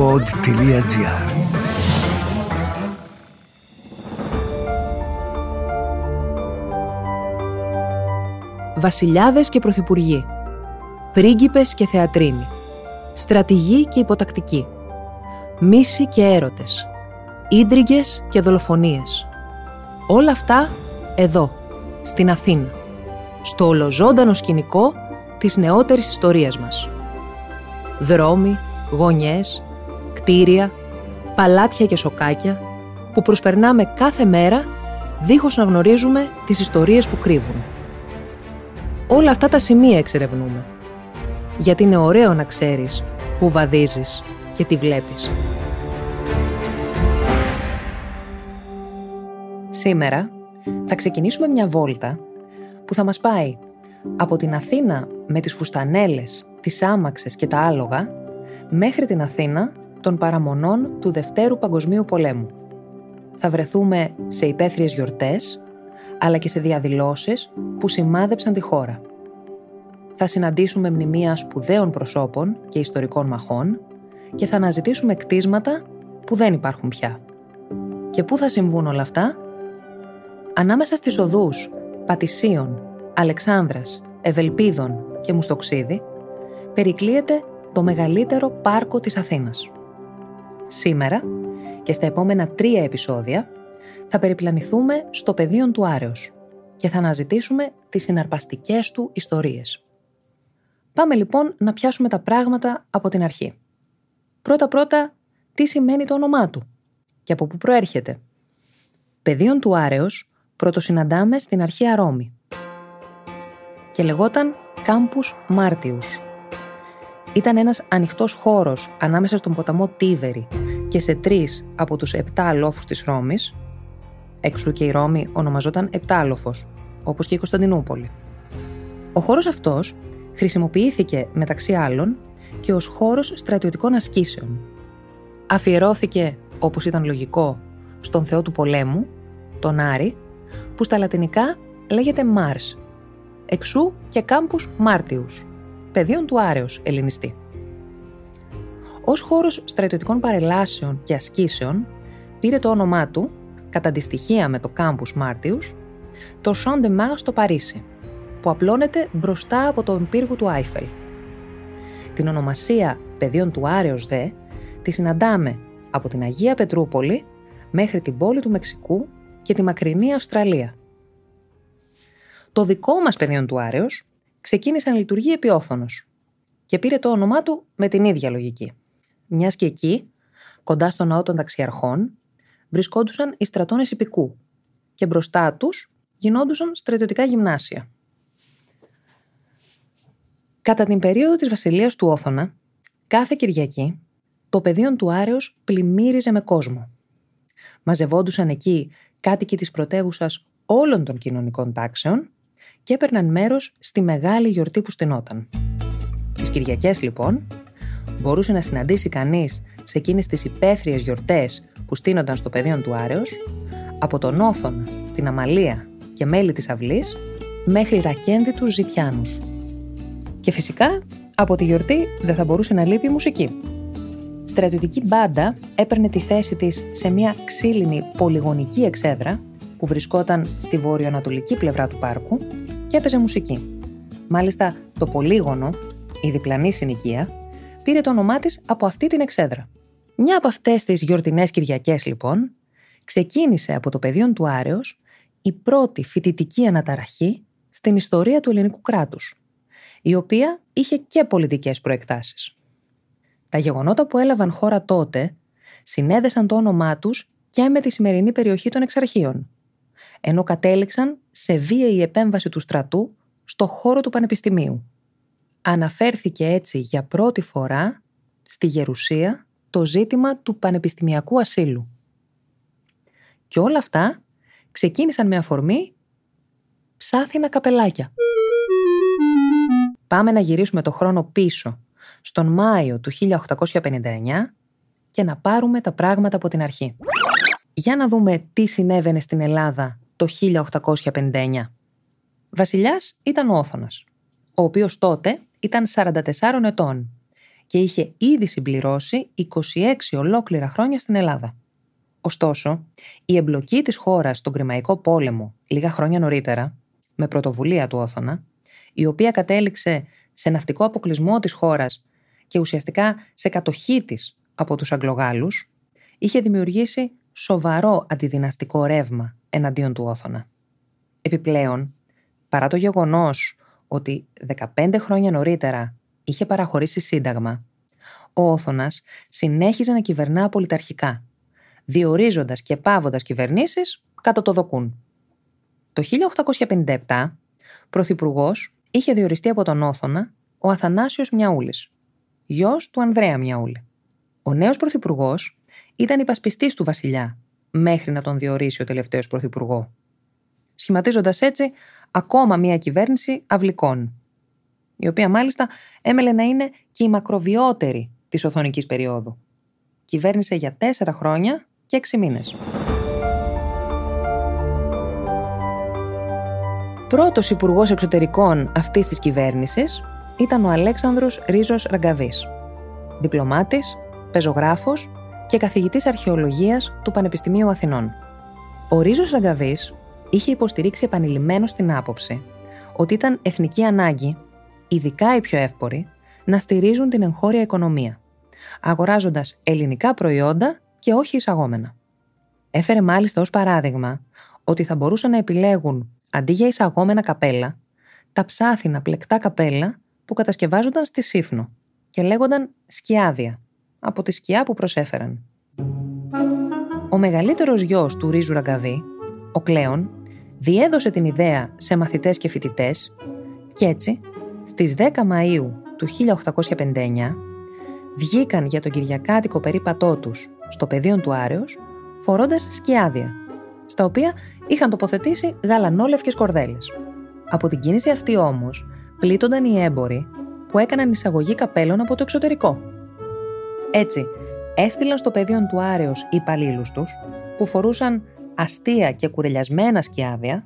pod.gr Βασιλιάδες και πρωθυπουργοί. Πρίγκιπες και θεατρίνοι. Στρατηγοί και υποτακτικοί. Μίση και έρωτες. Ίντριγκες και δολοφονίες. Όλα αυτά εδώ, στην Αθήνα. Στο ολοζώντανο σκηνικό της νεότερης ιστορίας μας. Δρόμοι, γωνιές, κτίρια, παλάτια και σοκάκια που προσπερνάμε κάθε μέρα δίχως να γνωρίζουμε τις ιστορίες που κρύβουν. Όλα αυτά τα σημεία εξερευνούμε. Γιατί είναι ωραίο να ξέρεις που βαδίζεις και τι βλέπεις. Σήμερα θα ξεκινήσουμε μια βόλτα που θα μας πάει από την Αθήνα με τις φουστανέλες, τις άμαξες και τα άλογα μέχρι την Αθήνα των παραμονών του Δευτέρου Παγκοσμίου Πολέμου. Θα βρεθούμε σε υπαίθριες γιορτές, αλλά και σε διαδηλώσεις που σημάδεψαν τη χώρα. Θα συναντήσουμε μνημεία σπουδαίων προσώπων και ιστορικών μαχών και θα αναζητήσουμε κτίσματα που δεν υπάρχουν πια. Και πού θα συμβούν όλα αυτά; Ανάμεσα στις οδούς Πατησίων, Αλεξάνδρας, Ευελπίδων και Μουστοξίδη περικλείεται το μεγαλύτερο πάρκο της Αθήνας. Σήμερα και στα επόμενα τρία επεισόδια θα περιπλανηθούμε στο πεδίο του Άρεος και θα αναζητήσουμε τις συναρπαστικές του ιστορίες. Πάμε λοιπόν να πιάσουμε τα πράγματα από την αρχή. Πρώτα-πρώτα, τι σημαίνει το όνομά του και από πού προέρχεται. Πεδίον του Άρεος πρωτοσυναντάμε στην αρχαία Ρώμη και λεγόταν Κάμπους Μάρτιους ήταν ένας ανοιχτός χώρος ανάμεσα στον ποταμό Τίβερη και σε τρεις από τους επτά λόφους της Ρώμης, εξού και η Ρώμη ονομαζόταν Επτάλοφος, όπως και η Κωνσταντινούπολη. Ο χώρος αυτός χρησιμοποιήθηκε μεταξύ άλλων και ως χώρος στρατιωτικών ασκήσεων. Αφιερώθηκε, όπως ήταν λογικό, στον θεό του πολέμου, τον Άρη, που στα λατινικά λέγεται Μάρς, εξού και κάμπους Μάρτιους πεδίων του Άρεος ελληνιστή. Ως χώρος στρατιωτικών παρελάσεων και ασκήσεων πήρε το όνομά του, κατά αντιστοιχεία με το κάμπους Μάρτιους, το Champ de Mars στο Παρίσι, που απλώνεται μπροστά από τον πύργο του Άιφελ. Την ονομασία πεδίων του Άρεος δε τη συναντάμε από την Αγία Πετρούπολη μέχρι την πόλη του Μεξικού και τη μακρινή Αυστραλία. Το δικό μας πεδίον του Άρεος ξεκίνησε να λειτουργεί επιόθωνος και πήρε το όνομά του με την ίδια λογική. Μιας και εκεί, κοντά στο ναό των ταξιαρχών, βρισκόντουσαν οι στρατώνες υπηκού και μπροστά τους γινόντουσαν στρατιωτικά γυμνάσια. Κατά την περίοδο της βασιλείας του Όθωνα, κάθε Κυριακή, το πεδίο του Άρεος πλημμύριζε με κόσμο. Μαζευόντουσαν εκεί κάτοικοι της πρωτεύουσας όλων των κοινωνικών τάξεων και έπαιρναν μέρος στη μεγάλη γιορτή που στενόταν. Τις Κυριακές λοιπόν μπορούσε να συναντήσει κανείς σε εκείνες τις υπαίθριες γιορτές που στείνονταν στο πεδίο του Άρεος από τον Όθωνα, την Αμαλία και μέλη της αυλής μέχρι ρακένδιτους ζητιάνους. Και φυσικά από τη γιορτή δεν θα μπορούσε να λείπει η μουσική. Στρατιωτική μπάντα έπαιρνε τη θέση της σε μια ξύλινη πολυγονική εξέδρα που βρισκόταν στη βορειοανατολική πλευρά του πάρκου και έπαιζε μουσική. Μάλιστα, το πολύγωνο, η διπλανή συνοικία, πήρε το όνομά της από αυτή την εξέδρα. Μια από αυτές τις γιορτινές Κυριακές, λοιπόν, ξεκίνησε από το πεδίο του Άρεος η πρώτη φοιτητική αναταραχή στην ιστορία του ελληνικού κράτους, η οποία είχε και πολιτικές προεκτάσεις. Τα γεγονότα που έλαβαν χώρα τότε συνέδεσαν το όνομά τους και με τη σημερινή περιοχή των Εξαρχείων, ενώ κατέληξαν σε βίαιη επέμβαση του στρατού στο χώρο του Πανεπιστημίου. Αναφέρθηκε έτσι για πρώτη φορά στη Γερουσία το ζήτημα του πανεπιστημιακού ασύλου. Και όλα αυτά ξεκίνησαν με αφορμή ψάθινα καπελάκια. Πάμε να γυρίσουμε το χρόνο πίσω, στον Μάιο του 1859 και να πάρουμε τα πράγματα από την αρχή. Για να δούμε τι συνέβαινε στην Ελλάδα το 1859. Βασιλιάς ήταν ο Όθωνας, ο οποίος τότε ήταν 44 ετών, και είχε ήδη συμπληρώσει 26 ολόκληρα χρόνια στην Ελλάδα. Ωστόσο, η εμπλοκή της χώρας στον Κρημαϊκό πόλεμο λίγα χρόνια νωρίτερα, με πρωτοβουλία του Όθωνα, η οποία κατέληξε σε ναυτικό αποκλεισμό της χώρας και ουσιαστικά σε κατοχή της από τους Αγγλογάλους, είχε δημιουργήσει σοβαρό αντιδυναστικό ρεύμα εναντίον του Όθωνα. Επιπλέον, παρά το γεγονός ότι 15 χρόνια νωρίτερα είχε παραχωρήσει σύνταγμα, ο Όθωνας συνέχιζε να κυβερνά απολυταρχικά, διορίζοντας και πάβοντας κυβερνήσεις κατά το δοκούν. Το 1857, πρωθυπουργός είχε διοριστεί από τον Όθωνα ο Αθανάσιος Μιαούλης, γιος του Ανδρέα Μιαούλη. Ο νέος πρωθυπουργός ήταν υπασπιστής του βασιλιά, μέχρι να τον διορίσει ο τελευταίος πρωθυπουργό. Σχηματίζοντας έτσι ακόμα μια κυβέρνηση αυλικών, η οποία μάλιστα έμελε να είναι και η μακροβιότερη της οθονικής περίοδου. Κυβέρνησε για τέσσερα χρόνια και έξι μήνες. Πρώτος υπουργός Εξωτερικών αυτής της κυβέρνησης ήταν ο Αλέξανδρος Ρίζος Ραγκαβής, διπλωμάτης, πεζογράφος και καθηγητής αρχαιολογίας του Πανεπιστημίου Αθηνών. Ο Ρίζος Ραγκαβής είχε υποστηρίξει επανειλημμένο την άποψη ότι ήταν εθνική ανάγκη, ειδικά οι πιο εύποροι, να στηρίζουν την εγχώρια οικονομία, αγοράζοντας ελληνικά προϊόντα και όχι εισαγόμενα. Έφερε μάλιστα ως παράδειγμα ότι θα μπορούσαν να επιλέγουν αντί για εισαγόμενα καπέλα, τα ψάθινα πλεκτά καπέλα που κατασκευάζονταν στη Σύφνο και λέγονταν σκιάδια, από τη σκιά που προσέφεραν. Ο μεγαλύτερος γιος του Ρίζου Ραγκαβή, ο Κλέον, διέδωσε την ιδέα σε μαθητές και φοιτητές και έτσι, στις 10 Μαΐου του 1859, βγήκαν για τον Κυριακάτικο περίπατό τους στο πεδίο του Άρεος, φορώντας σκιάδια, στα οποία είχαν τοποθετήσει γαλανόλευκες κορδέλες. Από την κίνηση αυτή όμως, πλήττονταν οι έμποροι που έκαναν εισαγωγή καπέλων από το εξωτερικό. Έτσι, έστειλαν στο πεδίο του Άρεος υπαλλήλους τους, που φορούσαν αστεία και κουρελιασμένα σκιάδια,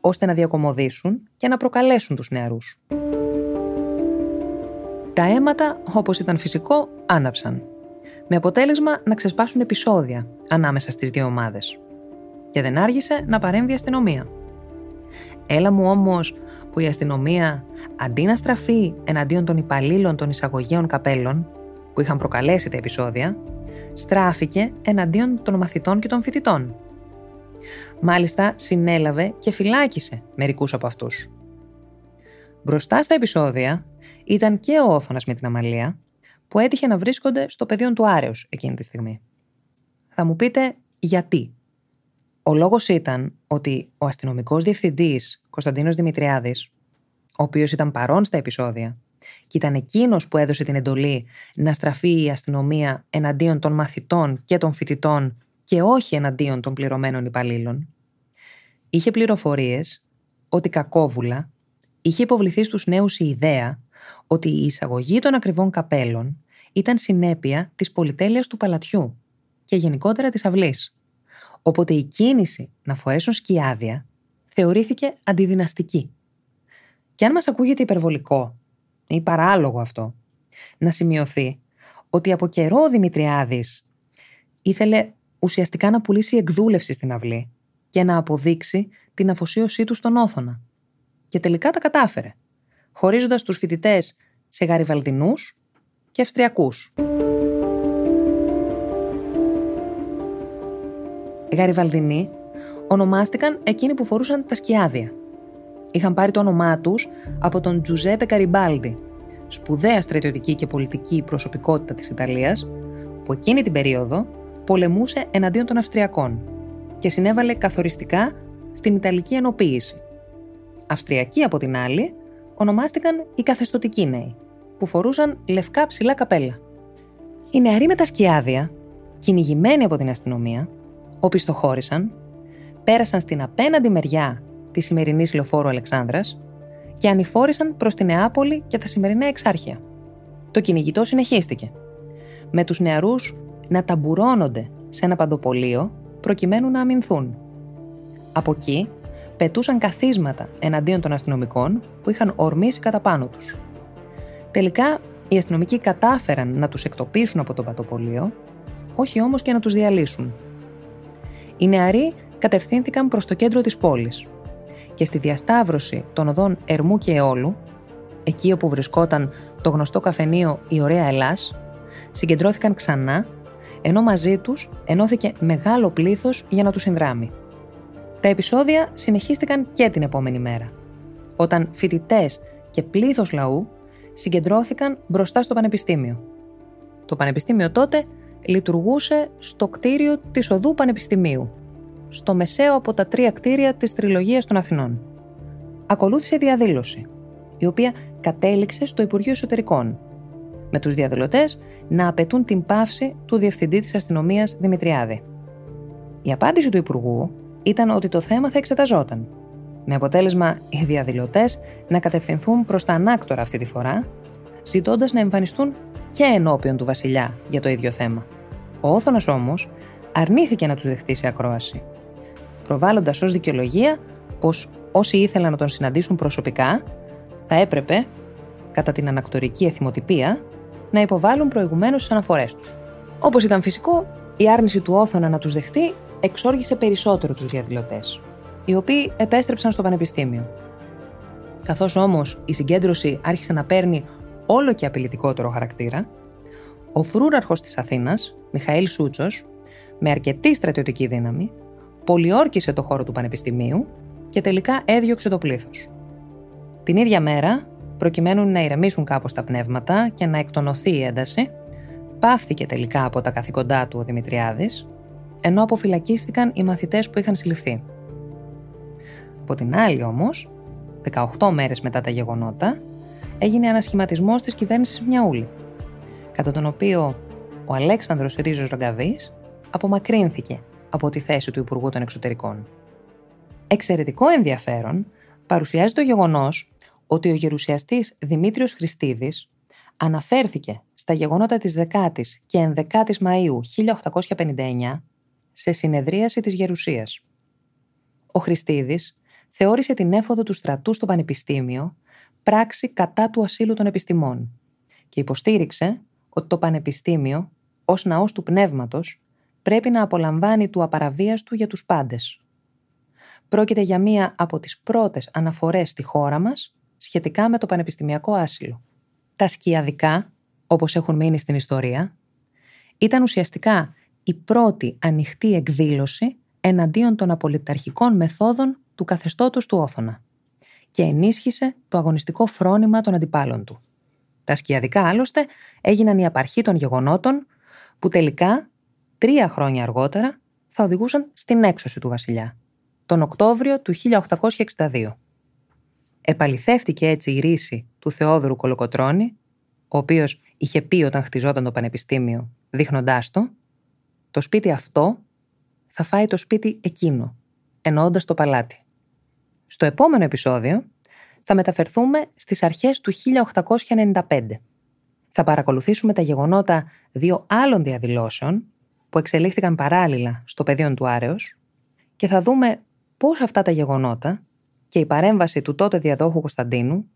ώστε να διακομωδήσουν και να προκαλέσουν τους νεαρούς. Τα αίματα, όπως ήταν φυσικό, άναψαν, με αποτέλεσμα να ξεσπάσουν επεισόδια ανάμεσα στις δύο ομάδες. Και δεν άργησε να παρέμβει η αστυνομία. Έλα μου όμως που η αστυνομία, αντί να στραφεί εναντίον των υπαλλήλων των εισαγωγέων καπέλων, που είχαν προκαλέσει τα επεισόδια, στράφηκε εναντίον των μαθητών και των φοιτητών. Μάλιστα, συνέλαβε και φυλάκισε μερικούς από αυτούς. Μπροστά στα επεισόδια ήταν και ο Όθωνας με την Αμαλία, που έτυχε να βρίσκονται στο πεδίο του Άρεως εκείνη τη στιγμή. Θα μου πείτε γιατί; Ο λόγος ήταν ότι ο αστυνομικός διευθυντής Κωνσταντίνος Δημητριάδης, ο οποίος ήταν παρόν στα επεισόδια και ήταν εκείνος που έδωσε την εντολή να στραφεί η αστυνομία εναντίον των μαθητών και των φοιτητών και όχι εναντίον των πληρωμένων υπαλλήλων, είχε πληροφορίες ότι κακόβουλα είχε υποβληθεί στους νέους η ιδέα ότι η εισαγωγή των ακριβών καπέλων ήταν συνέπεια της πολυτέλειας του παλατιού και γενικότερα της αυλής. Οπότε η κίνηση να φορέσουν σκιάδια θεωρήθηκε αντιδυναστική. Και αν μας ακούγεται υπερβολικό ή παράλογο αυτό, να σημειωθεί ότι από καιρό ο Δημητριάδης ήθελε ουσιαστικά να πουλήσει εκδούλευση στην αυλή και να αποδείξει την αφοσίωσή του στον Όθωνα. Και τελικά τα κατάφερε, χωρίζοντας τους φοιτητές σε γαριβαλτινούς και Αυστριακούς. Γαριβαλτινοί ονομάστηκαν εκείνοι που φορούσαν τα σκιάδια – είχαν πάρει το όνομά τους από τον Τζουζέπε Καριμπάλντι, σπουδαία στρατιωτική και πολιτική προσωπικότητα της Ιταλίας, που εκείνη την περίοδο πολεμούσε εναντίον των Αυστριακών και συνέβαλε καθοριστικά στην Ιταλική ενοποίηση. Αυστριακοί από την άλλη ονομάστηκαν οι καθεστωτικοί νέοι, που φορούσαν λευκά ψηλά καπέλα. Οι νεαροί με τα σκιάδια, κυνηγημένοι από την αστυνομία, οπισθοχώρησαν, πέρασαν στην απέναντι μεριά της σημερινής λεωφόρου Αλεξάνδρας και ανηφόρησαν προς τη Νεάπολη και τα σημερινά εξάρχεια. Το κυνηγητό συνεχίστηκε, με τους νεαρούς να ταμπουρώνονται σε ένα παντοπολείο προκειμένου να αμυνθούν. Από εκεί πετούσαν καθίσματα εναντίον των αστυνομικών που είχαν ορμήσει κατά πάνω τους. Τελικά οι αστυνομικοί κατάφεραν να τους εκτοπίσουν από το πατοπολείο, όχι όμως και να τους διαλύσουν. Οι νεαροί κατευθύνθηκαν προς το κέντρο της πόλης και στη διασταύρωση των οδών Ερμού και Εόλου, εκεί όπου βρισκόταν το γνωστό καφενείο «Η Ωραία Ελλάς», συγκεντρώθηκαν ξανά, ενώ μαζί τους ενώθηκε μεγάλο πλήθος για να τους συνδράμει. Τα επεισόδια συνεχίστηκαν και την επόμενη μέρα, όταν φοιτητές και πλήθος λαού συγκεντρώθηκαν μπροστά στο Πανεπιστήμιο. Το Πανεπιστήμιο τότε λειτουργούσε στο κτίριο της Οδού Πανεπιστημίου, στο μεσαίο από τα τρία κτίρια της Τριλογίας των Αθηνών. Ακολούθησε διαδήλωση, η οποία κατέληξε στο Υπουργείο Εσωτερικών, με τους διαδηλωτές να απαιτούν την πάυση του Διευθυντή της Αστυνομίας Δημητριάδη. Η απάντηση του Υπουργού ήταν ότι το θέμα θα εξεταζόταν, με αποτέλεσμα οι διαδηλωτές να κατευθυνθούν προς τα ανάκτορα αυτή τη φορά, ζητώντας να εμφανιστούν και ενώπιον του Βασιλιά για το ίδιο θέμα. Ο Όθωνα όμως αρνήθηκε να τους δεχτεί σε ακρόαση, προβάλλοντας ως δικαιολογία πως όσοι ήθελαν να τον συναντήσουν προσωπικά θα έπρεπε, κατά την ανακτορική εθιμοτυπία, να υποβάλουν προηγουμένως τις αναφορές τους. Όπως ήταν φυσικό, η άρνηση του Όθωνα να τους δεχτεί εξόργησε περισσότερο τους διαδηλωτές, οι οποίοι επέστρεψαν στο πανεπιστήμιο. Καθώς όμως η συγκέντρωση άρχισε να παίρνει όλο και απειλητικότερο χαρακτήρα, ο φρούραρχος της Αθήνας, Μιχαήλ Σούτσος, με αρκετή στρατιωτική δύναμη, πολιόρκησε το χώρο του Πανεπιστημίου και τελικά έδιωξε το πλήθος. Την ίδια μέρα, προκειμένου να ηρεμήσουν κάπως τα πνεύματα και να εκτονωθεί η ένταση, πάυθηκε τελικά από τα καθηκοντά του ο Δημητριάδης, ενώ αποφυλακίστηκαν οι μαθητές που είχαν συλληφθεί. Από την άλλη όμως, 18 μέρες μετά τα γεγονότα, έγινε ανασχηματισμός της κυβέρνησης Μιαούλη, κατά τον οποίο ο Αλέξανδρος Ρίζος Ρογκαβής απομακρύνθηκε από τη θέση του Υπουργού των Εξωτερικών. Εξαιρετικό ενδιαφέρον παρουσιάζει το γεγονός ότι ο γερουσιαστής Δημήτριος Χριστίδης αναφέρθηκε στα γεγονότα της 10ης και 11ης Μαΐου 1859 σε συνεδρίαση της Γερουσίας. Ο Χριστίδης θεώρησε την έφοδο του στρατού στο Πανεπιστήμιο πράξη κατά του ασύλου των επιστημών και υποστήριξε ότι το Πανεπιστήμιο, ως ναός του πνεύματος, πρέπει να απολαμβάνει του απαραβίαστου για τους πάντες. Πρόκειται για μία από τις πρώτες αναφορές στη χώρα μας σχετικά με το πανεπιστημιακό άσυλο. Τα σκιαδικά, όπως έχουν μείνει στην ιστορία, ήταν ουσιαστικά η πρώτη ανοιχτή εκδήλωση εναντίον των απολυταρχικών μεθόδων του καθεστώτος του Όθωνα και ενίσχυσε το αγωνιστικό φρόνημα των αντιπάλων του. Τα σκιαδικά άλλωστε έγιναν η απαρχή των γεγονότων που τελικά, τρία χρόνια αργότερα, θα οδηγούσαν στην έξωση του βασιλιά, τον Οκτώβριο του 1862. Επαληθεύτηκε έτσι η ρίση του Θεόδωρου Κολοκοτρώνη, ο οποίος είχε πει όταν χτιζόταν το πανεπιστήμιο, δείχνοντάς το, το σπίτι αυτό θα φάει το σπίτι εκείνο, εννοώντας το παλάτι. Στο επόμενο επεισόδιο θα μεταφερθούμε στις αρχές του 1895. Θα παρακολουθήσουμε τα γεγονότα δύο άλλων διαδηλώσεων που εξελίχθηκαν παράλληλα στο πεδίο του Άρεος και θα δούμε πώς αυτά τα γεγονότα και η παρέμβαση του τότε διαδόχου Κωνσταντίνου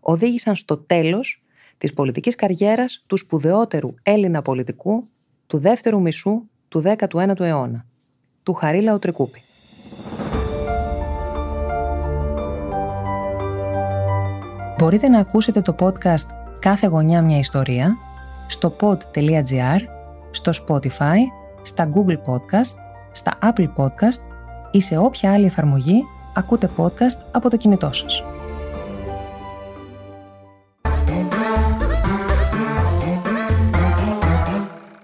οδήγησαν στο τέλος της πολιτικής καριέρας του σπουδαιότερου Έλληνα πολιτικού του δεύτερου μισού του 19ου αιώνα, του Χαρίλα Τρικούπη. Μπορείτε να ακούσετε το podcast «Κάθε γωνιά μια ιστορία» στο pod.gr, στο Spotify, στα Google Podcast, στα Apple Podcast ή σε όποια άλλη εφαρμογή ακούτε podcast από το κινητό σας.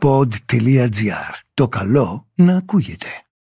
Pod.gr. Το καλό να ακούγεται.